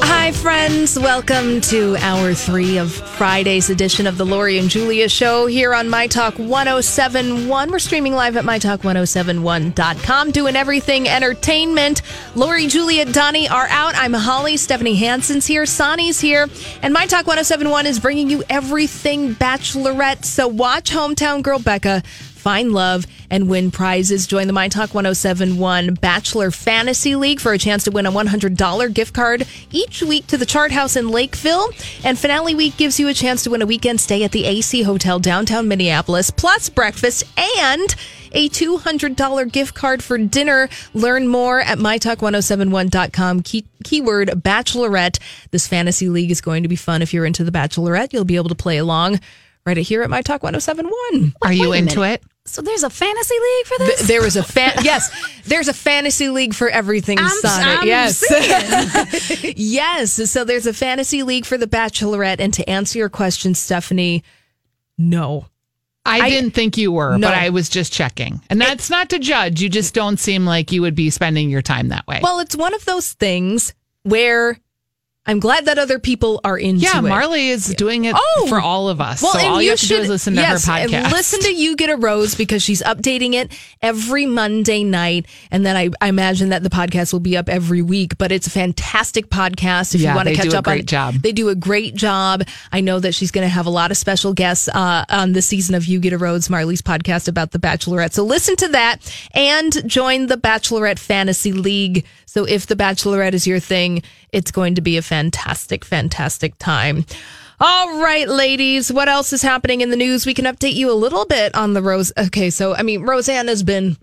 Hi, friends. Welcome to hour three of Friday's edition of the Lori and Julia show here on My Talk 1071. We're streaming live at MyTalk1071.com, doing everything entertainment. Lori, Julia, Donnie are out. I'm Holly. Stephanie Hansen's here. Sonny's here. And My Talk 1071 is bringing you everything Bachelorette. So watch Hometown Girl Becca find love, and win prizes. Join the My Talk 1071 Bachelor Fantasy League for a chance to win a $100 gift card each week to the Chart House in Lakeville. And Finale Week gives you a chance to win a weekend stay at the AC Hotel downtown Minneapolis, plus breakfast and a $200 gift card for dinner. Learn more at mytalk1071.com. Key, keyword Bachelorette. This fantasy league is going to be fun. If you're into the Bachelorette, you'll be able to play along right here at My Talk 1071. Are you into it? So there's a fantasy league for this? Th- there is a fan. yes, there's a fantasy league for everything. I'm- Sonnet. I'm yes, yes. So there's a fantasy league for the Bachelorette. And to answer your question, Stephanie, no. I, I- didn't think you were, No. but I was just checking. And that's not to judge. You just don't seem like you would be spending your time that way. Well, it's one of those things where I'm glad that other people are into yeah, it. Yeah, Marley is doing it Oh! for all of us. Well, so all you, you have to do is listen to yes, her and podcast. Listen to You Get a Rose because she's updating it every Monday night. And then I, I imagine that the podcast will be up every week. But it's a fantastic podcast if Yeah, you want to they catch do a up on great job. They do a great job. I know that she's going to have a lot of special guests uh, on the season of You Get a Rose, Marley's podcast about the Bachelorette. So listen to that and join the Bachelorette Fantasy League. So if the Bachelorette is your thing, it's going to be a fantastic, fantastic time. All right, ladies, what else is happening in the news? We can update you a little bit on the Rose. Okay, so I mean, Roseanne has been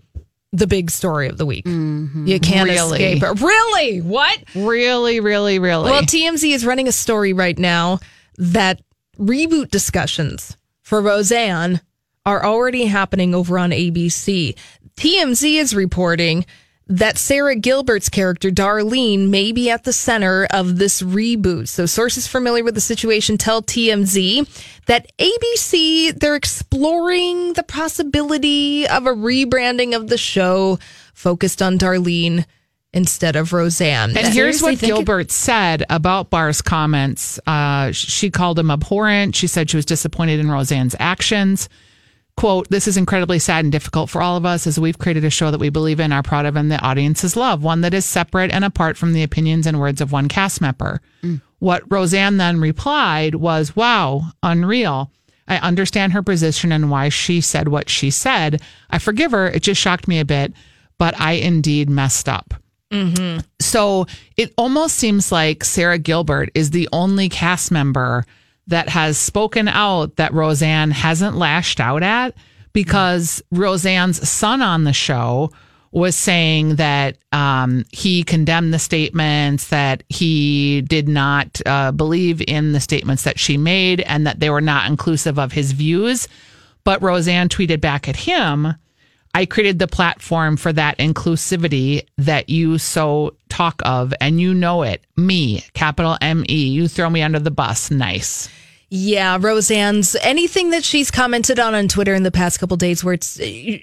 the big story of the week. Mm-hmm. You can't Really? escape her. Really? What? really, really, really. Well, TMZ is running a story right now that reboot discussions for Roseanne are already happening over on ABC. TMZ is reporting that Sara Gilbert's character, Darlene, may be at the center of this reboot. So, sources familiar with the situation tell TMZ that ABC, they're exploring the possibility of a rebranding of the show focused on Darlene instead of Roseanne. And here's what think it- Gilbert said about Barr's comments. Uh, she called him abhorrent. She said she was disappointed in Roseanne's actions. Quote, this is incredibly sad and difficult for all of us as we've created a show that we believe in, are proud of, and the audiences love, one that is separate and apart from the opinions and words of one cast member. Mm. What Roseanne then replied was, wow, unreal. I understand her position and why she said what she said. I forgive her. It just shocked me a bit, but I indeed messed up. Mm-hmm. So it almost seems like Sara Gilbert is the only cast member that has spoken out that Roseanne hasn't lashed out at because Roseanne's son on the show was saying that um, he condemned the statements, that he did not uh, believe in the statements that she made, and that they were not inclusive of his views. But Roseanne tweeted back at him I created the platform for that inclusivity that you so talk of, and you know it. Me, capital M E. You throw me under the bus. Nice. Yeah, Roseanne's anything that she's commented on on Twitter in the past couple days, where it's uh,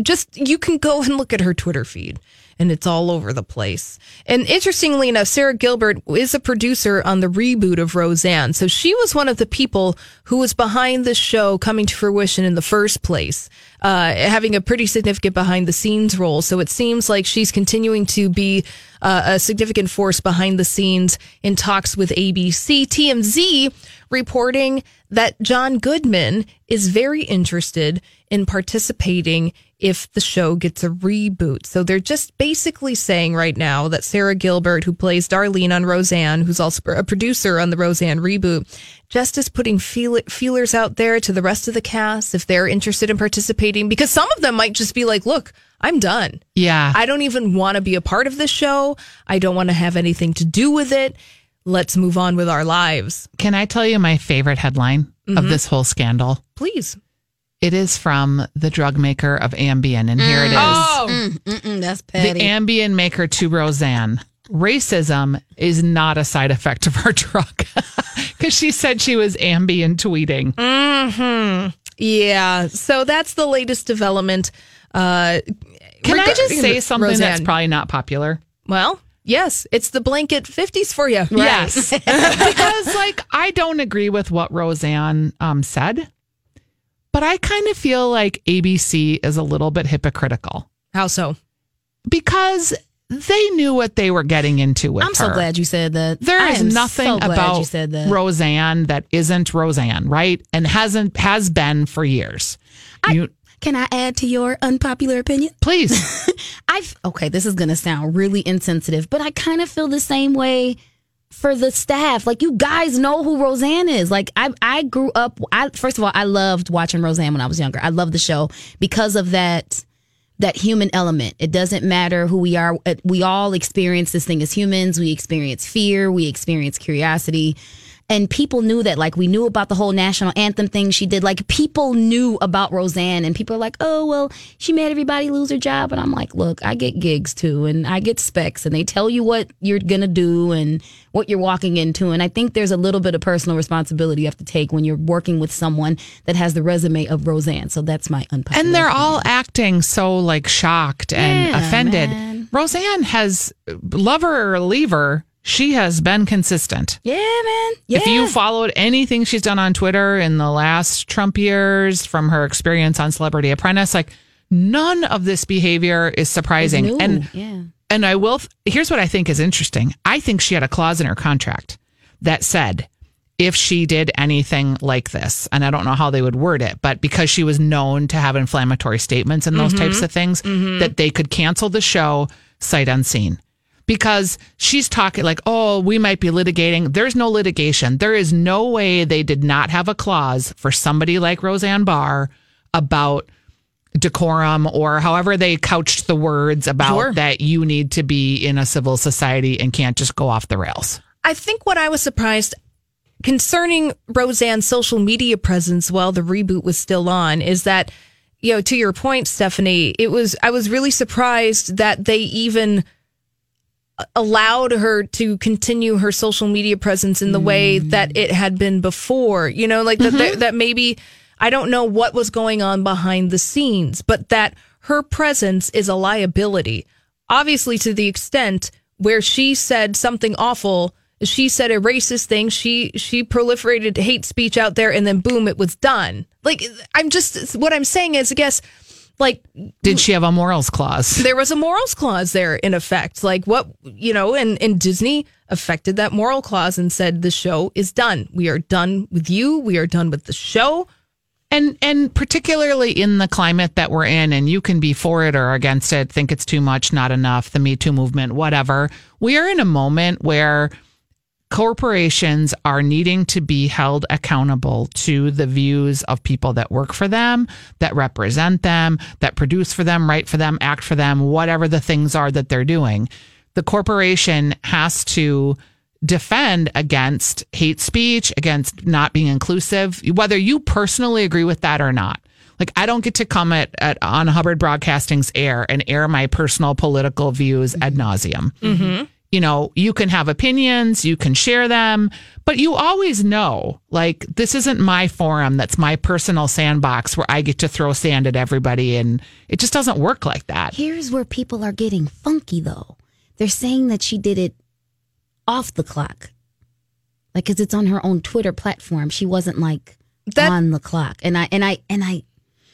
just you can go and look at her Twitter feed, and it's all over the place. And interestingly enough, Sara Gilbert is a producer on the reboot of Roseanne. So she was one of the people who was behind the show coming to fruition in the first place, uh, having a pretty significant behind the scenes role. So it seems like she's continuing to be uh, a significant force behind the scenes in talks with ABC. TMZ reporting that John Goodman is very interested in participating if the show gets a reboot. So they're just basically saying right now that Sara Gilbert, who plays Darlene on Roseanne, who's also a producer on the Roseanne reboot, just is putting feel- feelers out there to the rest of the cast if they're interested in participating, because some of them might just be like, look, I'm done. Yeah. I don't even want to be a part of this show. I don't want to have anything to do with it. Let's move on with our lives. Can I tell you my favorite headline of mm-hmm. this whole scandal? Please. It is from the drug maker of Ambien, and here it is. Oh, Mm, that's the. Ambien maker to Roseanne. Racism is not a side effect of our drug because she said she was Ambien tweeting. Mm-hmm. yeah. So that's the latest development. Uh, Can I just say something that's probably not popular? Well, yes, it's the blanket 50s for you. Yes. because, like, I don't agree with what Roseanne um, said, but I kind of feel like ABC is a little bit hypocritical How so? because they knew what they were getting into with I'm so her. glad you said that. There I is am nothing so glad about you said that. Roseanne that isn't Roseanne, right? And hasn't has been for years. you Can I add to your unpopular opinion? please. I've okay, this is gonna sound really insensitive, but I kind of feel the same way for the staff. Like you guys know who Roseanne is. Like I I grew up I first of all, I loved watching Roseanne when I was younger. I loved the show because of that that human element. It doesn't matter who we are. We all experience this thing as humans. We experience fear, we experience curiosity. And people knew that, like, we knew about the whole national anthem thing she did. Like, people knew about Roseanne, and people are like, oh, well, she made everybody lose their job. And I'm like, look, I get gigs too, and I get specs, and they tell you what you're to do and what you're walking into. And I think there's a little bit of personal responsibility you have to take when you're working with someone that has the resume of Roseanne. So that's my unpopular. and they're opinion. all acting so like shocked and Yeah, offended. man. Roseanne has love her or leave her, she has been consistent. Yeah, man. Yeah. If you followed anything she's done on Twitter in the last Trump years from her experience on Celebrity Apprentice, like none of this behavior is surprising. New. And yeah. and I will here's what I think is interesting. I think she had a clause in her contract that said if she did anything like this, and I don't know how they would word it, but because she was known to have inflammatory statements and those mm-hmm. types of things, mm-hmm. that they could cancel the show sight unseen. Because she's talking like, oh, we might be litigating. There's no litigation. There is no way they did not have a clause for somebody like Roseanne Barr about decorum or however they couched the words about Sure. that you need to be in a civil society and can't just go off the rails. I think what I was surprised concerning Roseanne's social media presence while the reboot was still on is that, you know, to your point, Stephanie, it was, I was really surprised that they even allowed her to continue her social media presence in the way mm. that it had been before. You know, like that, that, that maybe, I don't know what was going on behind the scenes, but that her presence is a liability. Obviously, to the extent where she said something awful, she said a racist thing, she she proliferated hate speech out there, and then boom, it was done. Like I'm just what I'm saying is, I guess, like Did she have a morals clause? there was a morals clause there in effect. Like what you know, and and Disney affected that moral clause and said the show is done. We are done with you. We are done with the show. And and particularly in the climate that we're in, and you can be for it or against it, think it's too much, not enough, the Me Too movement, whatever. We are in a moment where corporations are needing to be held accountable to the views of people that work for them, that represent them, that produce for them, write for them, act for them, whatever the things are that they're doing. The corporation has to defend against hate speech, against not being inclusive, whether you personally agree with that or not. Like I don't get to come at, at on Hubbard Broadcasting's air and air my personal political views ad nauseum. Mm-hmm. You know, you can have opinions, you can share them, but you always know, like, this isn't my forum. That's my personal sandbox where I get to throw sand at everybody. And it just doesn't work like that. Here's where people are getting funky, though. They're saying that she did it off the clock, like because it's on her own Twitter platform. She wasn't like That- on the clock, and I and I and I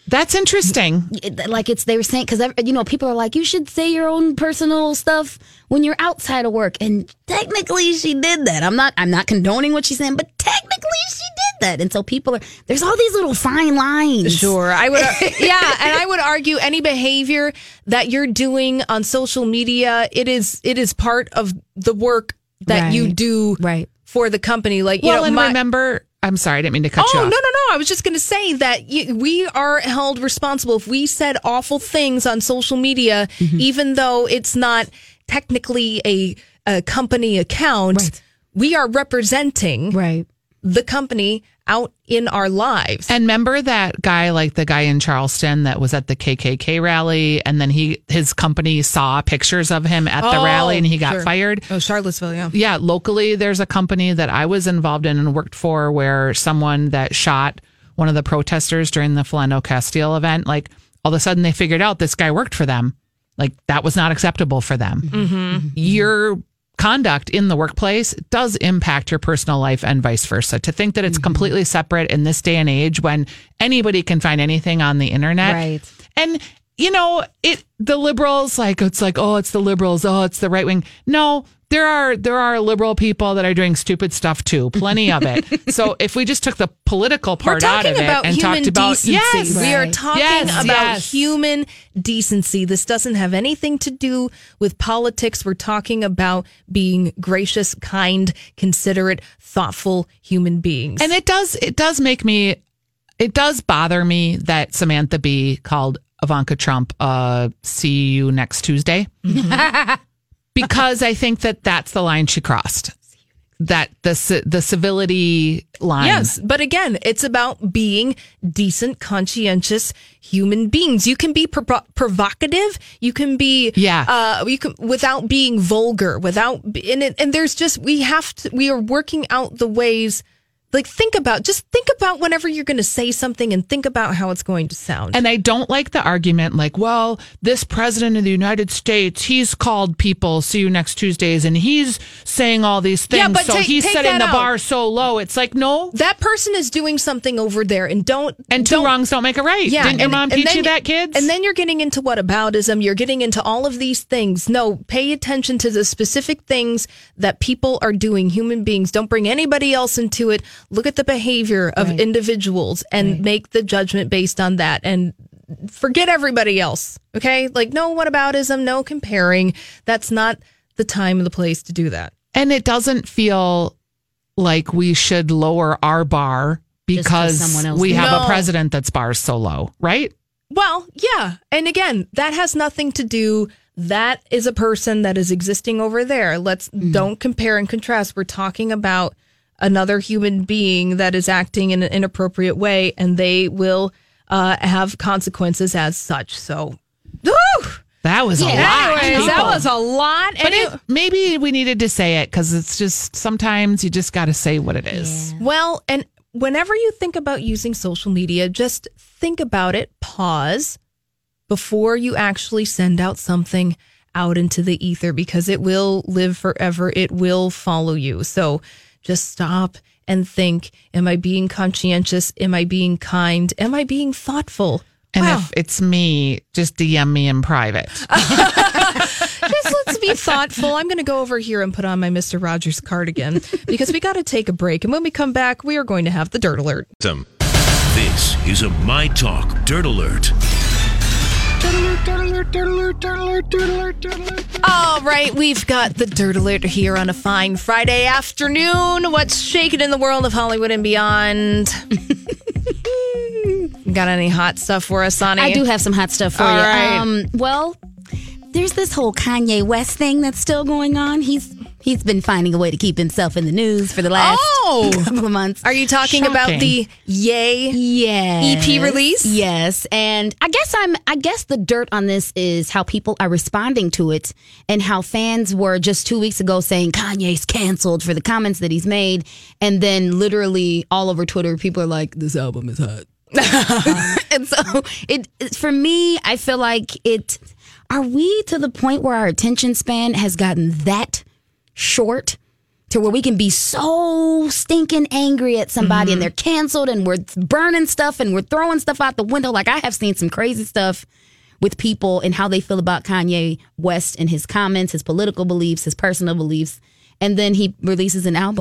That's interesting. like it's they were saying because you know people are like you should say your own personal stuff when you're outside of work, and technically she did that. I'm not I'm not condoning what she's saying, but technically she did that, and so people are there's all these little fine lines. Sure, I would. Uh, yeah, and I would argue any behavior that you're doing on social media, it is it is part of the work that you do Right. for the company. Like you Well, know, and my- remember, I'm sorry, I didn't mean to cut Oh you off. Oh, no no no! I was just going to say that you, we are held responsible if we said awful things on social media, Mm-hmm. even though it's not technically a, a company account. Right. We are representing Right. the company out in our lives. And remember that guy, like the guy in Charleston that was at the KKK rally, and then he his company saw pictures of him at the Oh, rally, and he got oh, sure. fired. oh, Charlottesville, yeah. Yeah, locally, there's a company that I was involved in and worked for where someone that shot one of the protesters during the Philando Castile event, like all of a sudden they figured out this guy worked for them. Like that was not acceptable for them. Mm-hmm. Your conduct in the workplace does impact your personal life and vice versa. To think that it's mm-hmm. completely separate in this day and age when anybody can find anything on the internet. Right. And you know, it the liberals like it's like, oh, it's the liberals, oh, it's the right wing. No, there are there are liberal people that are doing stupid stuff too, plenty of it. so if we just took the political part out of it and talked about decency. yes, We are talking Yes, about yes. human decency. This doesn't have anything to do with politics. We're talking about being gracious, kind, considerate, thoughtful human beings. And it does it does make me it does bother me that Samantha Bee called Ivanka Trump uh see you next Tuesday. because I think that that's the line she crossed. That the the civility line. Yes, but again, it's about being decent, conscientious human beings. You can be provo- provocative. You can be, Yeah. uh, you can without being vulgar. Without and it, and there's just we have to. We are working out the ways. Like think about just think about whenever you're going to say something and think about how it's going to sound. And I don't like the argument like, well, this president of the United States, he's called people see you next Tuesdays and he's saying all these things. Yeah, but so take- he's take setting the out. bar so low. It's like, no. that person is doing something over there, and don't And 2 don't- wrongs don't make a right. Yeah, Didn't your and- mom and teach then you that, kids? And then you're getting into what aboutism. You're getting into all of these things. No, pay attention to the specific things that people are doing. Human beings don't bring anybody else into it. Look at the behavior of individuals and make the judgment based on that. And forget everybody else. Okay, like no what aboutism, no comparing. That's not the time and the place to do that. And it doesn't feel like we should lower our bar 'cause because someone else we did. have No. a president that's bars so low, right? Well, yeah. And again, that has nothing to do that is a person that is existing over there. Let's mm-hmm. don't compare and contrast. We're talking about another human being that is acting in an inappropriate way and they will uh, have consequences as such. So, woo! That was a lot. Anyways, that was a lot. But And it- it, maybe we needed to say it because it's just sometimes you just got to say what it is. Well, and whenever you think about using social media, just think about it, pause before you actually send out something out into the ether because it will live forever. It will follow you. So just stop and think Am I being conscientious? Am I being kind? Am I being thoughtful? And wow. if it's me, just DM me in private. just let's be thoughtful. I'm going to go over here and put on my Mr. Rogers cardigan because we got to take a break. And when we come back, we are going to have the dirt alert. This is a My Talk Dirt Alert. All right, we've got the Dirt Alert here on a fine Friday afternoon. What's shaking in the world of Hollywood and beyond? got any hot stuff for us, Sonny? I do have some hot stuff for All you. right. Um, well, there's this whole Kanye West thing that's still going on. He's He's been finding a way to keep himself in the news for the last Oh! couple of months. Are you talking about the Yay Yes. EP release? Yes. And I guess I'm I guess the dirt on this is how people are responding to it and how fans were just 2 weeks ago saying Kanye's canceled for the comments that he's made and then literally all over Twitter people are like this album is hot. and so it it- for me I feel like it are we to the point where our attention span has gotten that short to where we can be so stinking angry at somebody and mm-hmm. they're canceled and we're burning stuff and we're throwing stuff out the window. Like I have seen some crazy stuff with people and how they feel about Kanye West and his comments, his political beliefs, his personal beliefs. And then he releases an album.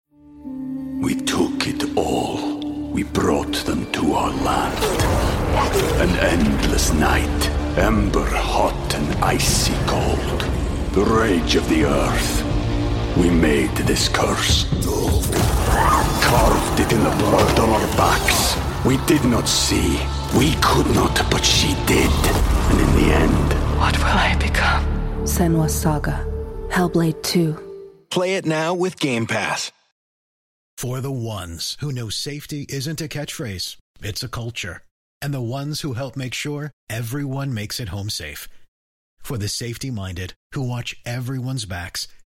We took it all. We brought them to our land. An endless night, ember hot and icy cold. The rage of the earth. We made this curse. Carved it in the blood on our backs. We did not see. We could not, but she did. And in the end, What will I become? Senua's Saga. Hellblade 2. Play it now with Game Pass. For the ones who know safety isn't a catchphrase, it's a culture. And the ones who help make sure everyone makes it home safe. For the safety minded who watch everyone's backs,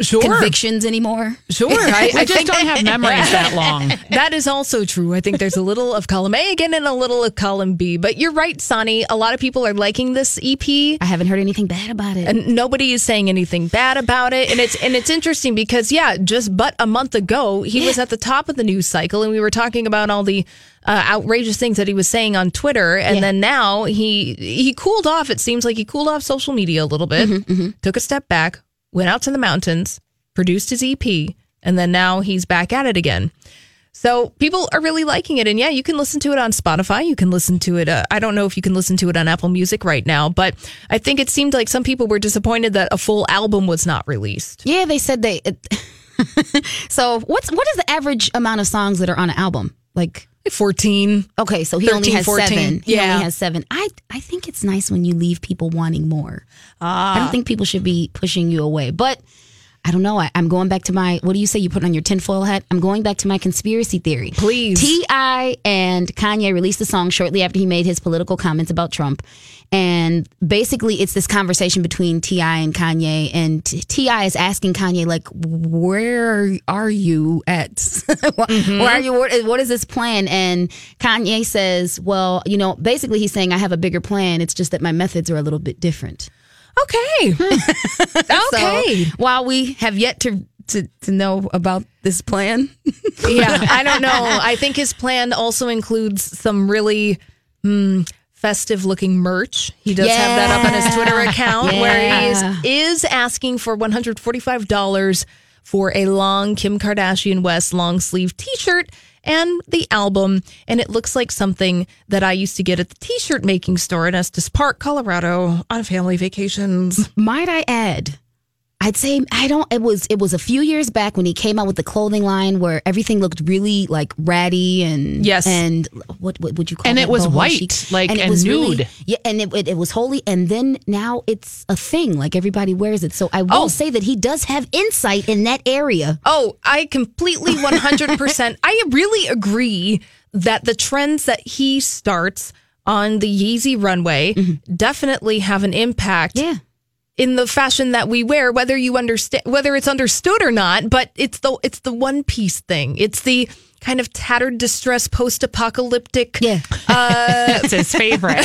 Sure. convictions anymore? Sure. I, I just don't have memories that long. That is also true. I think there's a little of column A again and a little of column B. But you're right, Sonny. A lot of people are liking this EP. I haven't heard anything bad about it. and nobody is saying anything bad about it and it's and it's interesting because yeah just but a month ago he was at the top of the news cycle and we were talking about all the uh, outrageous things that he was saying on twitter and Yeah. then now he he cooled off it seems like he cooled off social media a little bit Mm-hmm, took a step back went out to the mountains produced his ep and then now he's back at it again so people are really liking it, and yeah, you can listen to it on Spotify. You can listen to it. Uh, I don't know if you can listen to it on Apple Music right now, but I think it seemed like some people were disappointed that a full album was not released. Yeah, they said they. It, so what's what is the average amount of songs that are on an album? Like Like fourteen. okay, so he 13, only has 14. seven. He Yeah. only has seven. I I think it's nice when you leave people wanting more. Ah. I don't think people should be pushing you away, but. I don't know. I, I'm going back to my. What do you say? You put on your tinfoil hat. I'm going back to my conspiracy theory. Please. T.I. and Kanye released the song shortly after he made his political comments about Trump, and basically it's this conversation between T.I. and Kanye, and T.I. is asking Kanye like, "Where are you at? Where mm-hmm. are you? What, what is this plan?" And Kanye says, "Well, you know, basically he's saying I have a bigger plan. It's just that my methods are a little bit different." Okay. okay. So, while we have yet to to, to know about this plan, yeah, I don't know. I think his plan also includes some really hmm, festive looking merch. He does have that up on his Twitter account where he is, is asking for $145 for a long Kim Kardashian West long sleeve t shirt and the album. And it looks like something that I used to get at the t shirt making store in Estes Park, Colorado on family vacations. might I add, I'd say I don't. It was it was a few years back when he came out with the clothing line where everything looked really like ratty and Yes. and what, what would you call And that? it was Boho white, chic? like, it and was really- nude. yeah, and it, it it was holy. And then now it's a thing. Like everybody wears it. So I will Oh. say that he does have insight in that area. Oh, I completely 100%. I really agree that the trends that he starts on the Yeezy runway mm-hmm. definitely have an impact Yeah. In the fashion that we wear whether you understand whether it's understood or not, but it's the it's the one piece thing. It's the kind of tattered distress post-apocalyptic Yeah. Uh, it's his favorite.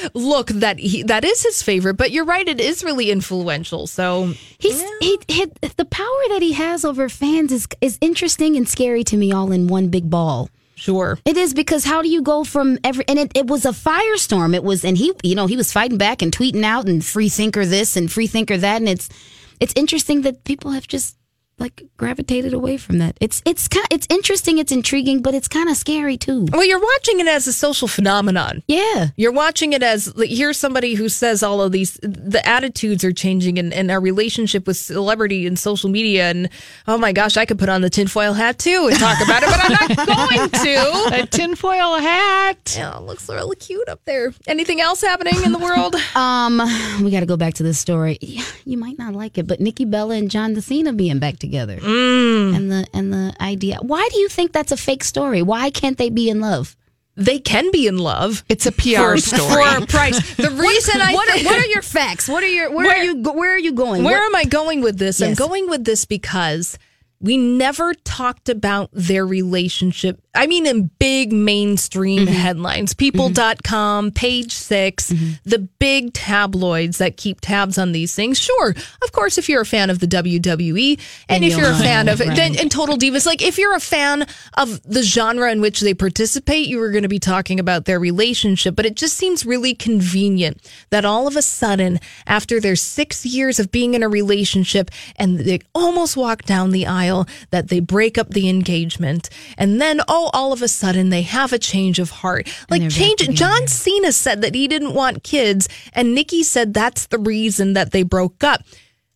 look that he that is his favorite, but you're right it is really influential. So He's he, he the power that he has over fans is is interesting and scary to me all in one big ball. Sure. It is because how do you go from every and it, it was a firestorm. It was and he you know he was fighting back and tweeting out and free thinker this and free thinker that and it's it's interesting that people have just like gravitated away from that. It's it's kind it's interesting, it's intriguing, but it's kind of scary too. Well, you're watching it as a social phenomenon. Yeah. You're watching it as like, here's somebody who says all of these, the attitudes are changing and, and our relationship with celebrity and social media. And oh my gosh, I could put on the tinfoil hat too and talk about it, but I'm not going to. A tinfoil hat. Yeah, it looks really cute up there. Anything else happening in the world? Um, we got to go back to this story. Yeah, You might not like it, but Nikki Bella and John Cena being back together, Mm. and the and the idea. Why do you think that's a fake story? Why can't they be in love? they can be in love. It's a PR story. For a price. The reason I what, think- are, what are your facts? What are your where, Where- are you where are you going? Where What- am I going with this? I'm going with this because we never talked about their relationship. I mean, in big mainstream Mm-hmm. headlines, people.com, page 6 the big tabloids that keep tabs on these things. Sure, of course, if you're a fan of the WWE and, And if you're a know, fan of right. then and Total Divas, like if you're a fan of the genre in which they participate, you are going to be talking about their relationship. But it just seems really convenient that all of a sudden, after their six years of being in a relationship and they almost walk down the aisle, that they break up the engagement. And then, oh, all of a sudden they have a change of heart. Like change. John Cena said that he didn't want kids, and Nikki said that's the reason that they broke up.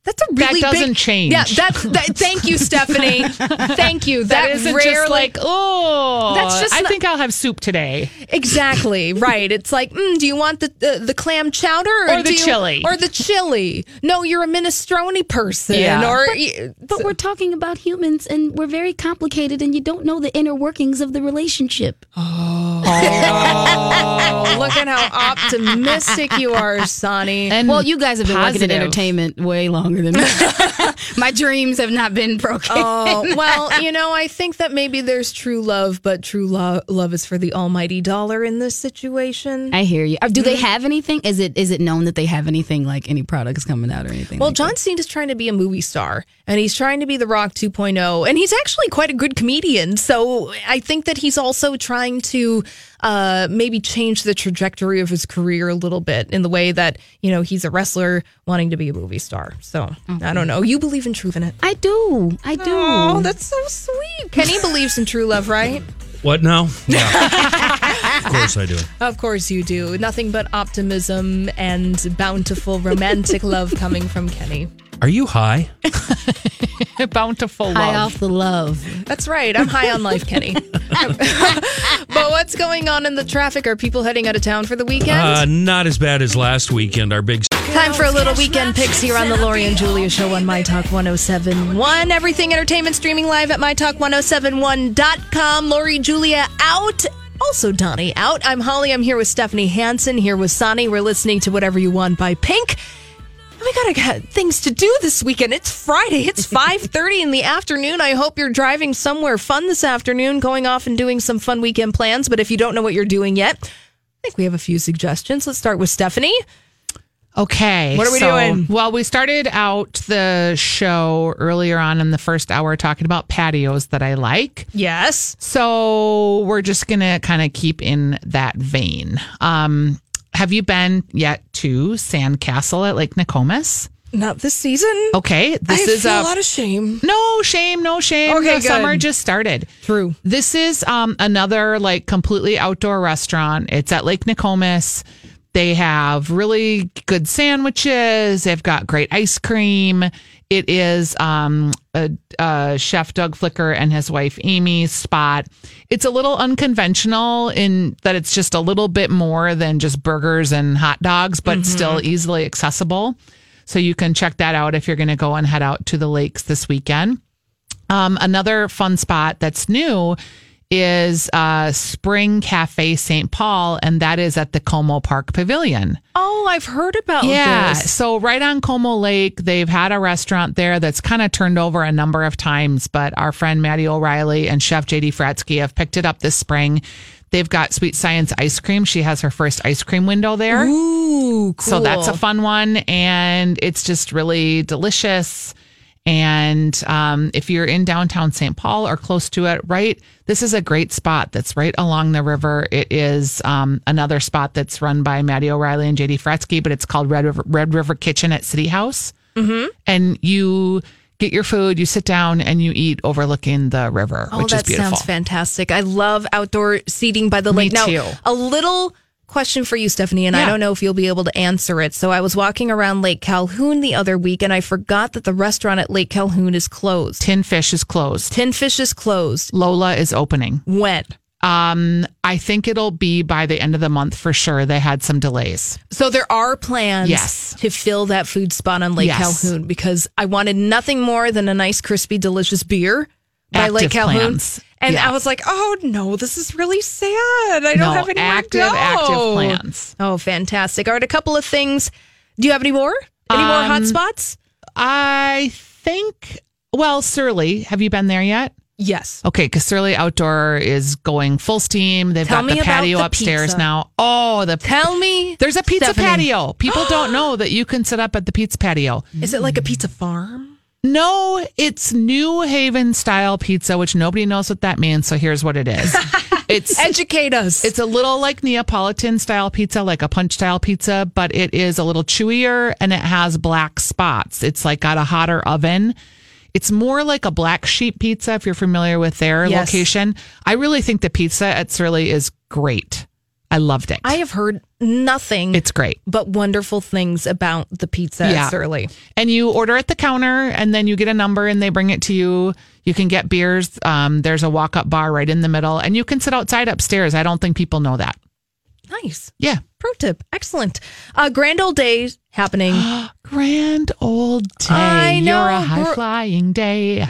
That's a That really doesn't big, change. Yeah, that's that, thank you, Stephanie. thank you. That That, isn't rarely, just like, oh, That's just I not- think I'll have soup today. exactly right. It's like, mm, do you want the, the the clam chowder or, Or the you- chili. or the chili? No, you're a minestrone person. Yeah. Or But we're talking about humans, and we're very complicated, and you don't know the inner workings of the relationship. oh, look at how optimistic you are, Sonny. And Well, you guys have been working in entertainment way longer than me. My dreams have not been broken. Oh, well, you know, I think that maybe there's true love, but true lo- love is for the almighty dollar in this situation. I hear you. Uh, Do they have anything? Is it is it known that they have anything like any products coming out or anything? Well, like John is trying to be a movie star, and he's trying to be The Rock 2.0, and he's actually quite a good comedian. So I think that he's also trying to uh, maybe change the trajectory of his career a little bit in the way that you know he's a wrestler wanting to be a movie star. So I don't know. You believe in truth in it? I do. I do. Oh, that's so sweet. Kenny believes in true love, right? What now? Yeah. of course I do. Of course you do. Nothing but optimism and bountiful romantic love coming from Kenny. Are you high? Bountiful High love. off the love. That's right. I'm high on life, Kenny. but what's going on in the traffic? Are people heading out of town for the weekend? Uh, not as bad as last weekend. Our big Time for a little weekend picks here on the Lori and Julia Show on My Talk 1071. Everything entertainment streaming live at MyTalk1071.com. Lori Julia out. Also, Donnie out. I'm Holly. I'm here with Stephanie Hansen. Here with Sonny. We're listening to Whatever You Want by Pink. We gotta got things to do this weekend. It's Friday. It's five thirty in the afternoon. I hope you're driving somewhere fun this afternoon, going off and doing some fun weekend plans. But if you don't know what you're doing yet, I think we have a few suggestions. Let's start with Stephanie. Okay. What are we so- doing? Well, we started out the show earlier on in the first hour talking about patios that I like. Yes. So we're just going to kind of keep in that vein. Um, have you been yet to Sandcastle at Lake Nokomis? Not this season. Okay. This I is feel a, lot of shame. no shame, no shame. Okay, the good. summer just started. True. This is um, another like completely outdoor restaurant. It's at Lake Nokomis. They have really good sandwiches. They've got great ice cream. It is um, a, a chef Doug Flicker and his wife Amy's spot. It's a little unconventional in that it's just a little bit more than just burgers and hot dogs, but still easily accessible. So you can check that out if you're going to go and head out to the lakes this weekend. Um, another fun spot that's new is uh, Spring Cafe St. Paul, and that is at the Como Park Pavilion. Oh, I've heard about Yeah. this. So right on Como Lake, they've had a restaurant there that's kind of turned over a number of times, but our friend Maddie O'Reilly and Chef JD Fratzke have picked it up this spring. They've got Sweet Science ice cream. She has her first ice cream window there. Ooh, cool. So that's a fun one. And it's just really delicious. And um, if you're in downtown St. Paul or close to it, right, this is a great spot that's right along the river. It is um, another spot that's run by Maddie O'Reilly and JD Fratzke, but it's called Red River, Red River Kitchen at City House. Mm-hmm. And you get your food, you sit down, and you eat overlooking the river, Oh, which is that beautiful. sounds fantastic. I love outdoor seating by the Me lake. Now, too. a little question for you, Stephanie, and I don't know if you'll be able to answer it. So I was walking around Lake Calhoun the other week, and I forgot that the restaurant at Lake Calhoun is closed. Tin Fish is closed. Tin Fish is closed. Lola is opening. When? Um, I think it'll be by the end of the month for sure. They had some delays. So there are plans Yes. to fill that food spot on Lake Yes. Calhoun because I wanted nothing more than a nice, crispy, delicious beer by Lake Calhoun. plans. And Yeah. I was like, oh no, this is really sad. I don't No, have any active, active plans. Oh, fantastic. All right, a couple of things. Do you have any more? Any more hot Um, spots? I think, well, Surly, have you been there yet? Yes. Okay, because Surly Outdoor is going full steam. They've Tell got the patio the upstairs pizza. now. Oh, the Tell me. there's a pizza Stephanie. patio. People don't know that you can sit up at the pizza patio. Is it like a pizza farm? No, it's New Haven style pizza, which nobody knows what that means. So here's what it is. It's Educate us. It's a little like Neapolitan style pizza, like a punch style pizza, but it is a little chewier and it has black spots. It's like got a hotter oven. It's more like a black sheep pizza if you're familiar with their Yes. location. I really think the pizza at Surly is great. I loved it. I have heard nothing it's great. but wonderful things about the pizza Yeah. Surly. And you order at the counter and then you get a number and they bring it to you. You can get beers. Um, there's a walk up bar right in the middle and you can sit outside upstairs. I don't think people know that. Nice. Yeah. Pro tip. Excellent. Uh, Grand Old Days happening. Grand old day. I know. You're a high flying day.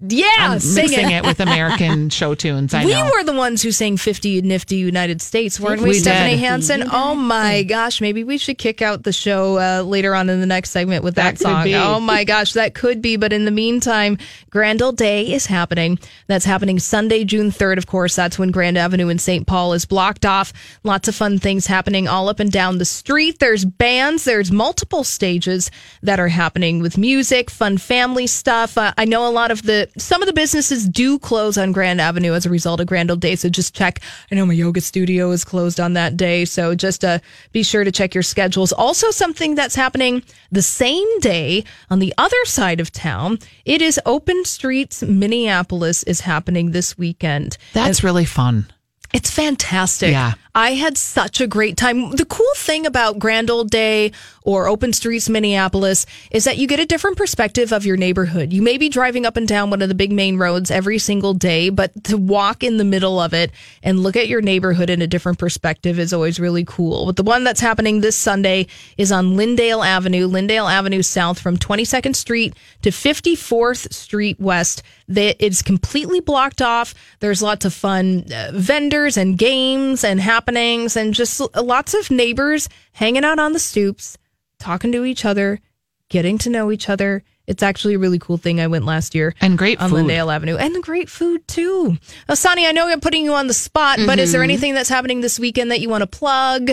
Yeah, I'm sing mixing it with American show tunes. I we know. were the ones who sang 50 Nifty United States, weren't we, We Stephanie did. Hansen? Oh my gosh, maybe we should kick out the show uh, later on in the next segment with that, That song. be. Oh my gosh, that could be. But in the meantime, Grand Old Day is happening. That's happening Sunday, June 3rd, of course. That's when Grand Avenue in St. Paul is blocked off. Lots of fun things happening all up and down the street. There's bands, there's multiple stages that are happening with music, fun family stuff. Uh, I know a lot of the, some of the businesses do close on Grand Avenue as a result of Grand Old Day. So just check. I know my yoga studio is closed on that day. So just uh, be sure to check your schedules. Also, something that's happening the same day on the other side of town. It is Open Streets Minneapolis is happening this weekend. That's really fun. It's fantastic. Yeah. I had such a great time. The cool thing about Grand Old Day or Open Streets Minneapolis is that you get a different perspective of your neighborhood. You may be driving up and down one of the big main roads every single day, but to walk in the middle of it and look at your neighborhood in a different perspective is always really cool. But the one that's happening this Sunday is on Lyndale Avenue, Lyndale Avenue South from 22nd Street to 54th Street West. It's completely blocked off. There's lots of fun uh, vendors and games and happenings and just lots of neighbors hanging out on the stoops, talking to each other, getting to know each other. It's actually a really cool thing. I went last year And great on food. Lyndale Avenue and great food too. Sonny, I know I'm putting you on the spot, but is there Mm-hmm. anything that's happening this weekend that you want to plug?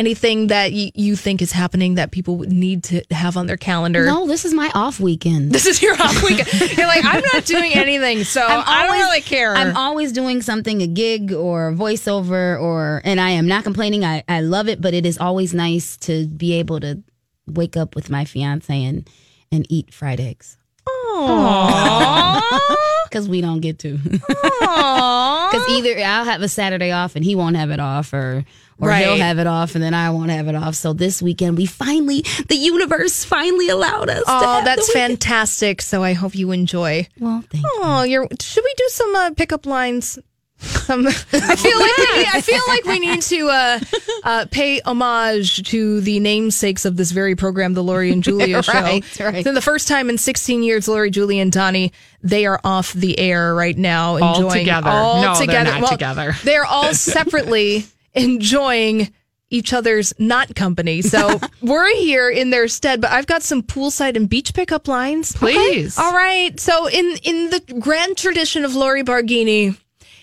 Anything that y- you think is happening that people would need to have on their calendar? No, this is my off weekend. This is your off weekend. You're like, I'm not doing anything, so I'm I don't really care. I'm always doing something, a gig or a voiceover, or and I am not complaining. I, I love it, but it is always nice to be able to wake up with my fiance and and eat fried eggs. Because we don't get to. Because either I'll have a Saturday off and he won't have it off, or or he'll have it off and then I won't have it off. So this weekend we finally, the universe finally allowed us. to Oh, that's fantastic. So I hope you enjoy. Well, thank you. Oh, you're. Should we do some uh, pickup lines? Some. I feel like we need, I feel like we need to uh, uh, pay homage to the namesakes of this very program, the Lori and Julia show. Right, right. So the first time in 16 years, Lori, Julia, and Donnie, they are off the air right now, enjoying All together. all No, they're not Well, together. They're all separately enjoying each other's not company. So we're here in their stead, but I've got some poolside and beach pickup lines. Please. All right. So in in the grand tradition of Lori Barghini,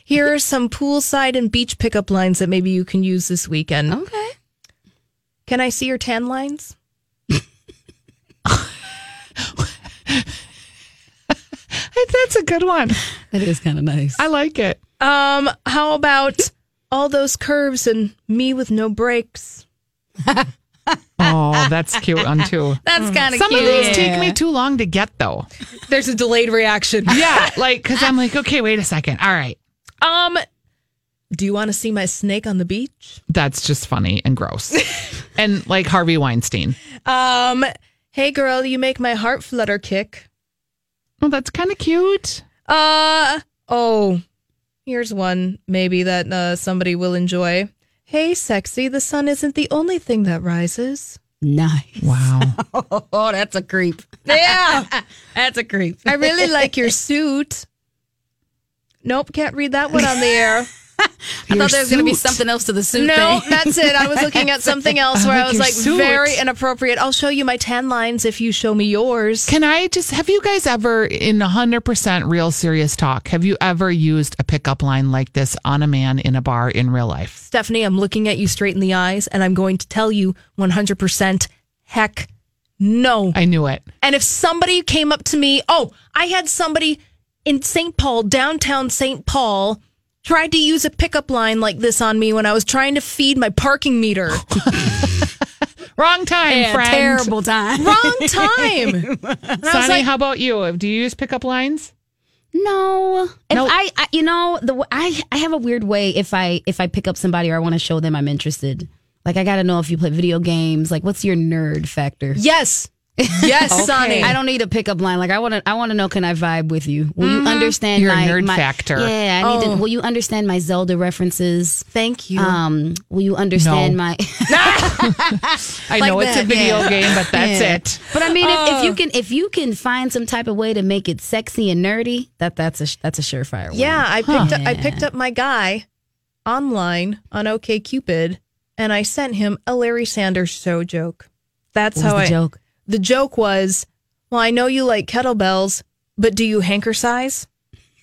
here are some poolside and beach pickup lines that maybe you can use this weekend. Okay. Can I see your tan lines? That's a good one. That is kind of nice. I like it. Um, how about all those curves and me with no brakes? Oh, that's cute one too. That's kind of Some cute. of these take me too long to get though. There's a delayed reaction. Yeah, like because I'm like, okay, wait a second. All right, Um, do you want to see my snake on the beach? that's just funny and gross, and like Harvey Weinstein. Um, hey girl, you make my heart flutter kick. Oh, that's kind of cute. Uh oh, here's one maybe that uh, somebody will enjoy. Hey, sexy, the sun isn't the only thing that rises. Nice. Wow. Oh, that's a creep. Yeah, That's a creep. I really like your suit. Nope, can't read that one on the air. I thought there was going to be something else to the suit No, thing. that's it. I was looking at something else where I, like was like suit. very inappropriate. I'll show you my tan lines if you show me yours. Can I just have you guys ever, in 100% real serious talk, have you ever used a pickup line like this on a man in a bar in real life? Stephanie, I'm looking at you straight in the eyes and I'm going to tell you 100% heck no. I knew it. And if somebody came up to me, oh, I had somebody in St. Paul, downtown St. Paul, tried to use a pickup line like this on me when I was trying to feed my parking meter. Wrong time, Yeah, friend. terrible time. Wrong time. And I was Sonny, like, how about you? Do you use pickup lines? No, if No. I, I, you know, the w- I, I have a weird way if I if I pick up somebody or I want to show them I'm interested. Like I got to know if you play video games. Like, what's your nerd factor? yes. Yes, Sonny. I don't need a pickup line. Like I want to, I want to know, can I vibe with you? Will you understand Your my nerd my- factor. Yeah, I need Oh. to. Will you understand my Zelda references? Thank you. Um, will you understand No. my? I Like know it's a video yeah. game, but that's Yeah. it. But I mean, if, if Oh. you can, if you can find some type of way to make it sexy and nerdy, that that's a that's a surefire. win. Yeah, I picked up I picked up my guy online on OKCupid and I sent him a Larry Sanders show joke. That's What was how the I joke? The joke was, "Well, I know you like kettlebells, but do you hanker size?"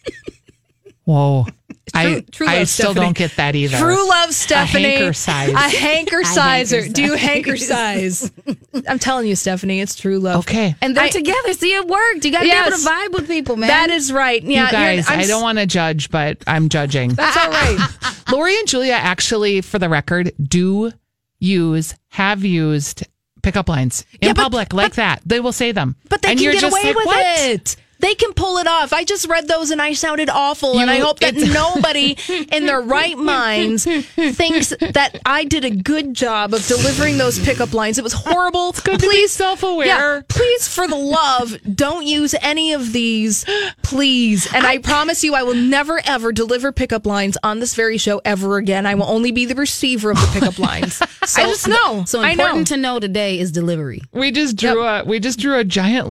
Whoa. I, true I still Stephanie. don't get that either. True love, Stephanie. A hanker size. A hanker sizer. hanker Do you hanker size? I'm telling you, Stephanie, it's true love. Okay. And they're I- together. See, it worked. You got to be able to vibe with people, man. That is right. Yeah, you guys, I'm I s- don't want to judge, but I'm judging. That's all right. Lori and Julia actually, for the record, do use, have used pickup lines in Yeah, but- public like that. They will say them. But they And can you're get just away like, with "What?" it. They can pull it off. I just read those and I sounded awful. and I hope that nobody in their right minds thinks that I did a good job of delivering those pickup lines. It was horrible. good to be self-aware. Yeah, please, for the love, don't use any of these, please. And I, promise you, I will never ever deliver pickup lines on this very show ever again. I will only be the receiver of the pickup lines. So, I just know. so I important know. to know today is delivery. We just drew a we just drew a giant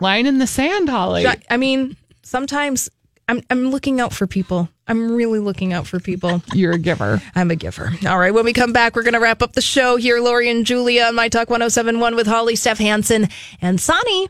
Line in the sand, Holly. I- mean, sometimes I'm I'm looking out for people. I'm really looking out for people. You're a giver. I'm a giver. All right, when we come back, we're going to wrap up the show here. Lori and Julia on My Talk 1071 with Holly, Steph Hansen, and Sonny.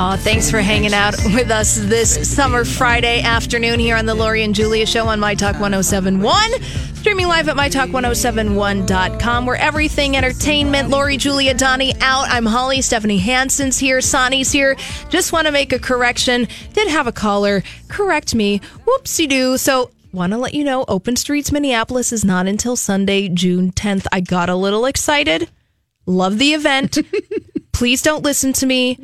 Aw, thanks for hanging out with us this summer Friday afternoon here on the Lori and Julia Show on My Talk 1071. Streaming live at MyTalk1071.com, where everything entertainment. Lori, Julia, Donnie out. I'm Holly. Stephanie Hansen's here. Sonny's here. Just want to make a correction. Did have a caller correct me. Whoopsie doo. So, want to let you know Open Streets Minneapolis is not until Sunday, June 10th. I got a little excited. Love the event. Please don't listen to me.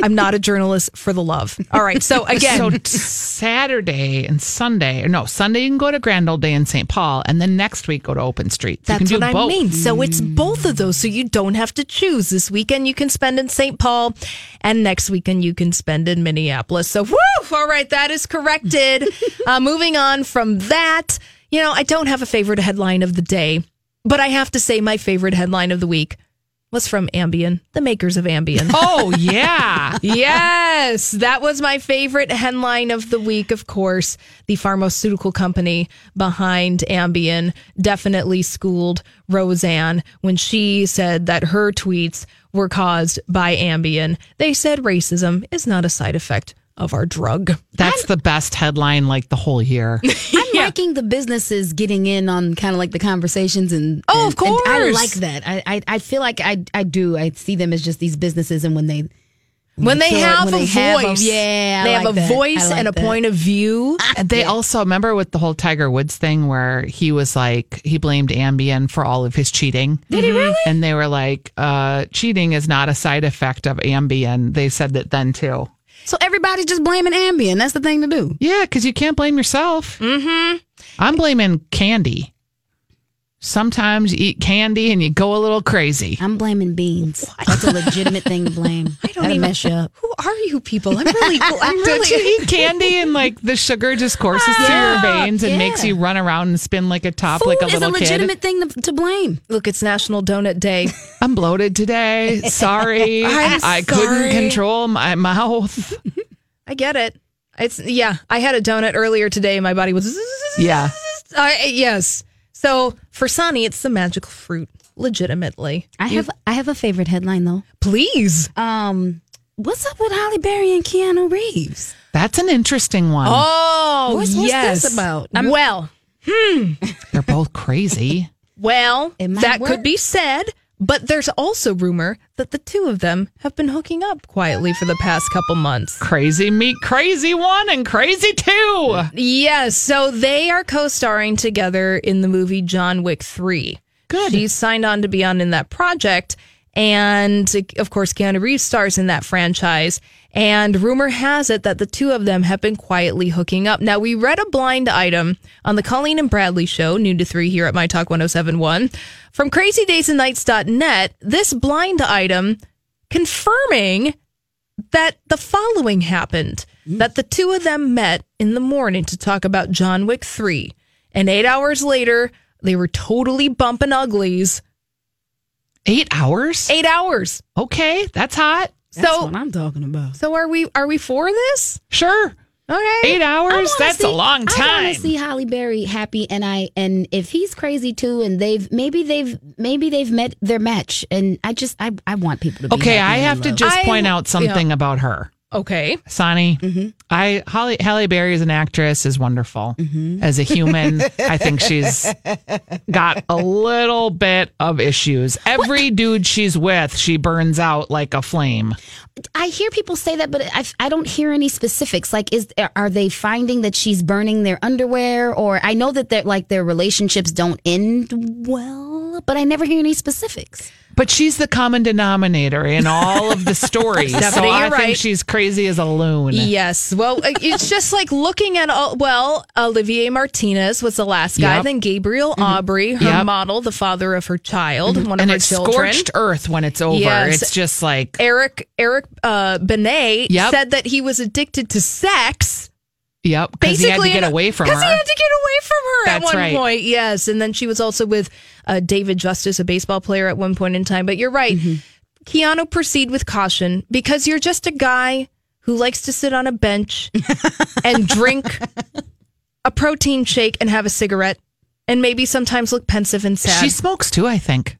I'm not a journalist for the love. All right. So again, So Saturday and Sunday, no, Sunday you can go to Grand Old Day in St. Paul, and then next week go to Open Street. You that's can do what I mean. So it's both of those. So you don't have to choose. This weekend you can spend in St. Paul, and next weekend you can spend in Minneapolis. So woo! All right, that is corrected. uh, moving on from that, you know, I don't have a favorite headline of the day, but I have to say my favorite headline of the week was from Ambien, the makers of Ambien. Oh, yeah. yes, that was my favorite headline of the week, of course. The pharmaceutical company behind Ambien definitely schooled Roseanne when she said that her tweets were caused by Ambien. They said racism is not a side effect of our drug. That's the best headline like the whole year. I'm liking the businesses getting in on kind of like the conversations and Oh, and- of and I like that. I, I I feel like I I do. I see them as just these businesses, and when they When they feel have when a they have voice, yeah, I they have a that. Voice like and a that. point of view. And they also remember with the whole Tiger Woods thing where he was like he blamed Ambien for all of his cheating. Did he really? And they were like, uh, cheating is not a side effect of Ambien. They said that then too. So everybody's just blaming Ambien. That's the thing to do. Yeah, because you can't blame yourself. Mm-hmm. I'm blaming candy. Sometimes you eat candy and you go a little crazy. I'm blaming beans. That's a legitimate thing to blame. I don't That'll even- mess you up. Who are you people? I'm really, I'm Don't really. you eat candy and like the sugar just courses through your veins and yeah. makes you run around and spin like a top Food like a little kid? is a little kid? legitimate thing to, to blame. Look, it's National Donut Day. I'm bloated today. Sorry. I'm I sorry. couldn't control my mouth. I get it. It's yeah. I had a donut earlier today. and My body was Yeah. I yes. So for Sonny, it's the magical fruit. Legitimately, I have I have a favorite headline though. please. Um, what's up with Holly Berry and Keanu Reeves? That's an interesting one. Oh What's- what's yes. this about? well, hmm. They're both crazy. well, that work. could be said. But there's also rumor that the two of them have been hooking up quietly for the past couple months. Crazy meet crazy one and crazy two. Yes, so they are co-starring together in the movie John Wick 3. Good. She's signed on to be on in that project and of course Keanu Reeves stars in that franchise and rumor has it that the two of them have been quietly hooking up. Now we read a blind item on the Colleen and Bradley show noon to 3 here at My Talk 1071 from crazydaysandnights.net. This blind item confirming that the following happened hmm? that the two of them met in the morning to talk about John Wick 3. And eight hours later, they were totally bumping uglies. Eight hours? Eight hours. Okay, that's hot. That's so, what I'm talking about. so are we? Are we for this? Sure. Okay. Eight hours? That's a long time. I want to see Holly Berry happy, and I and if he's crazy too, and they've maybe they've maybe they've met their match, and I just I I want people to be Okay, I have to just I- point out something about her. Okay. Sonny, Mm-hmm. I Holly Halle Berry as an actress is wonderful. Mm-hmm. As a human, I think she's got a little bit of issues. Every dude she's with, she burns out like a flame. I hear people say that, but I, I don't hear any specifics. Like, is are they finding that she's burning their underwear, or I know that they're like their relationships don't end well, but I never hear any specifics. But she's the common denominator in all of the stories. so I you're think right. she's crazy as a loon. Yes. Well, it's just like looking at all. Well, Olivier Martinez was the last guy. Yep. Then Gabriel Aubry, her Yep. model, the father of her child, one of and her it's children. scorched earth when it's over. Yes. It's just like Eric Eric uh, Benet Yep. said that he was addicted to sex. Yep, because he had to get away from her. Because he had to get away from her at one right. point. Yes, and then she was also with uh, David Justice, a baseball player, at one point in time. But you're right, Mm-hmm. Keanu, proceed with caution because you're just a guy who likes to sit on a bench and drink a protein shake and have a cigarette, and maybe sometimes look pensive and sad. She smokes too, I think.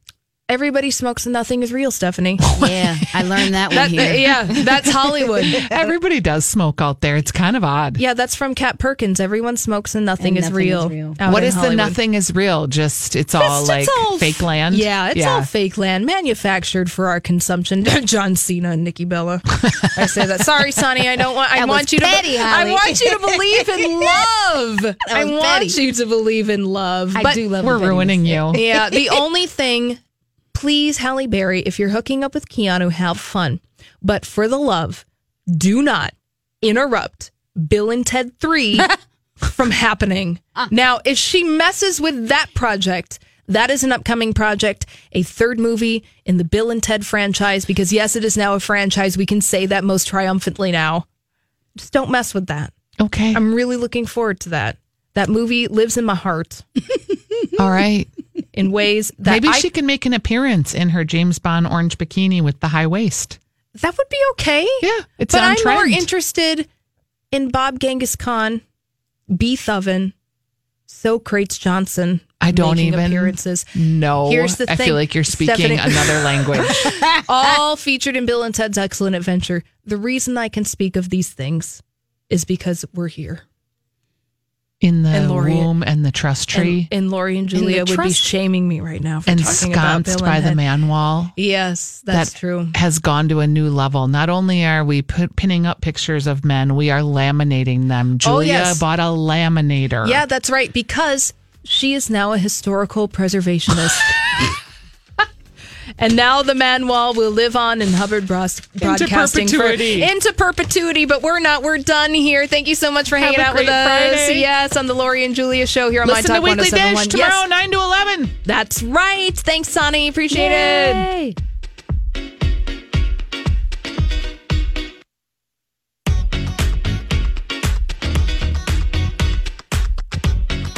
Everybody smokes and nothing is real, Stephanie. Yeah, I learned that one That- here. yeah, that's Hollywood. Everybody does smoke out there. It's kind of odd. Yeah, that's from Kat Perkins. Everyone smokes and nothing, And is, nothing real. is real. out What in is the nothing is real? Just it's all It's- like it's all fake land. Yeah, it's all fake land, manufactured for our consumption. John Cena and Nikki Bella. I say that. Sorry, Sonny. I don't want. I want was you to. petty, I want you to believe in love. I want petty. you to believe in love. I but do love We're ruining you. yeah, the only thing, please, Halle Berry, if you're hooking up with Keanu, have fun. But for the love, do not interrupt Bill and Ted 3 from happening. Ah. Now, if she messes with that project, that is an upcoming project, a third movie in the Bill and Ted franchise, because yes, it is now a franchise. We can say that most triumphantly now. Just don't mess with that. Okay. I'm really looking forward to that. That movie lives in my heart. all right. In ways that Maybe I- she can make an appearance in her James Bond orange bikini with the high waist. that would be okay. Yeah, it's but I'm more interested in Bob Genghis Khan, Beef Oven, So Crates Johnson. I don't even appearances. No, Here's the I thing, feel like you're speaking Stephanie- another language. all featured in Bill and Ted's Excellent Adventure. The reason I can speak of these things is because we're here. In the And Lori- womb and the trust tree, And, and Lori and Julia would be shaming me right now for talking about ensconced by the man wall. Yes, that's that true. has gone to a new level. Not only are we put, pinning up pictures of men, we are laminating them. Oh, Julia yes. bought a laminator. Yeah, that's right. Because she is now a historical preservationist. and now the man wall will live on in Hubbard Bros- Broadcasting for- perpetuity. into perpetuity. But we're not. We're done here. Thank you so much for hanging out with great us. Friday. Yes, on the Lori and Julia show here on Listen My to Talk Weekly Dish tomorrow, Yes, nine to eleven. that's right. Thanks, Sonny. Appreciate it. Yay.